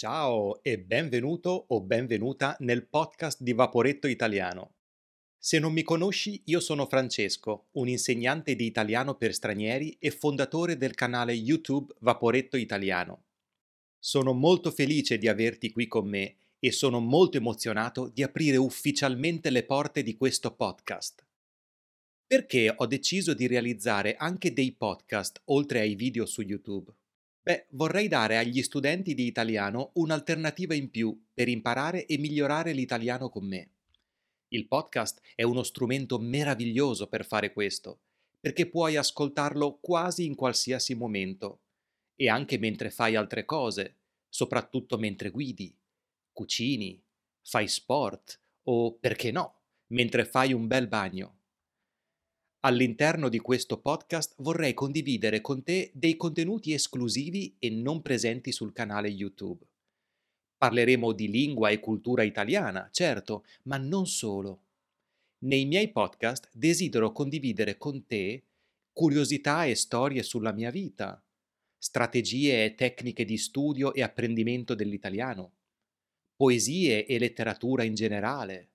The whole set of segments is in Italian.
Ciao e benvenuto o benvenuta nel podcast di Vaporetto Italiano. Se non mi conosci, io sono Francesco, un insegnante di italiano per stranieri e fondatore del canale YouTube Vaporetto Italiano. Sono molto felice di averti qui con me e sono molto emozionato di aprire ufficialmente le porte di questo podcast. Perché ho deciso di realizzare anche dei podcast oltre ai video su YouTube? Beh, vorrei dare agli studenti di italiano un'alternativa in più per imparare e migliorare l'italiano con me. Il podcast è uno strumento meraviglioso per fare questo, perché puoi ascoltarlo quasi in qualsiasi momento e anche mentre fai altre cose, soprattutto mentre guidi, cucini, fai sport o, perché no, mentre fai un bel bagno. All'interno di questo podcast vorrei condividere con te dei contenuti esclusivi e non presenti sul canale YouTube. Parleremo di lingua e cultura italiana, certo, ma non solo. Nei miei podcast desidero condividere con te curiosità e storie sulla mia vita, strategie e tecniche di studio e apprendimento dell'italiano, poesie e letteratura in generale,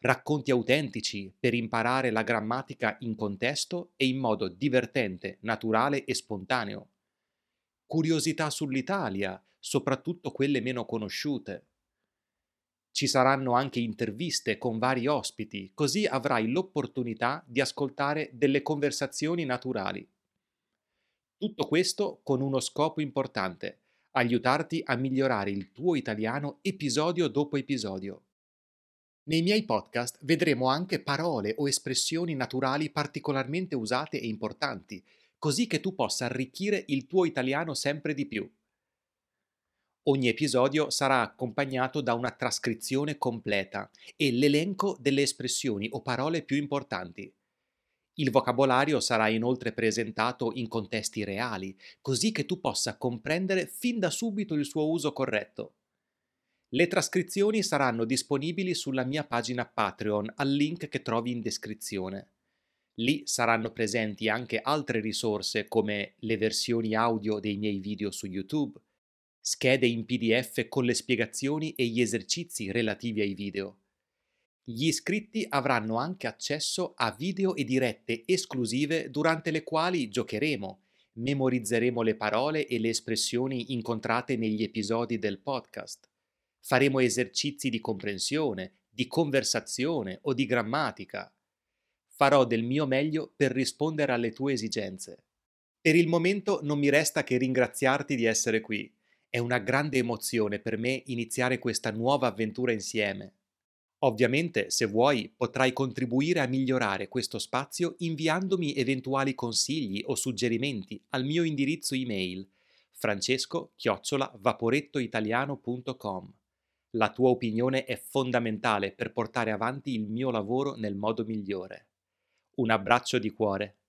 racconti autentici per imparare la grammatica in contesto e in modo divertente, naturale e spontaneo. Curiosità sull'Italia, soprattutto quelle meno conosciute. Ci saranno anche interviste con vari ospiti, così avrai l'opportunità di ascoltare delle conversazioni naturali. Tutto questo con uno scopo importante, aiutarti a migliorare il tuo italiano episodio dopo episodio. Nei miei podcast vedremo anche parole o espressioni naturali particolarmente usate e importanti, così che tu possa arricchire il tuo italiano sempre di più. Ogni episodio sarà accompagnato da una trascrizione completa e l'elenco delle espressioni o parole più importanti. Il vocabolario sarà inoltre presentato in contesti reali, così che tu possa comprendere fin da subito il suo uso corretto. Le trascrizioni saranno disponibili sulla mia pagina Patreon al link che trovi in descrizione. Lì saranno presenti anche altre risorse come le versioni audio dei miei video su YouTube, schede in PDF con le spiegazioni e gli esercizi relativi ai video. Gli iscritti avranno anche accesso a video e dirette esclusive durante le quali giocheremo, memorizzeremo le parole e le espressioni incontrate negli episodi del podcast faremo esercizi di comprensione, di conversazione o di grammatica. Farò del mio meglio per rispondere alle tue esigenze. Per il momento non mi resta che ringraziarti di essere qui. È una grande emozione per me iniziare questa nuova avventura insieme. Ovviamente, se vuoi, potrai contribuire a migliorare questo spazio inviandomi eventuali consigli o suggerimenti al mio indirizzo email francesco-vaporettoitaliano.com. La tua opinione è fondamentale per portare avanti il mio lavoro nel modo migliore. Un abbraccio di cuore.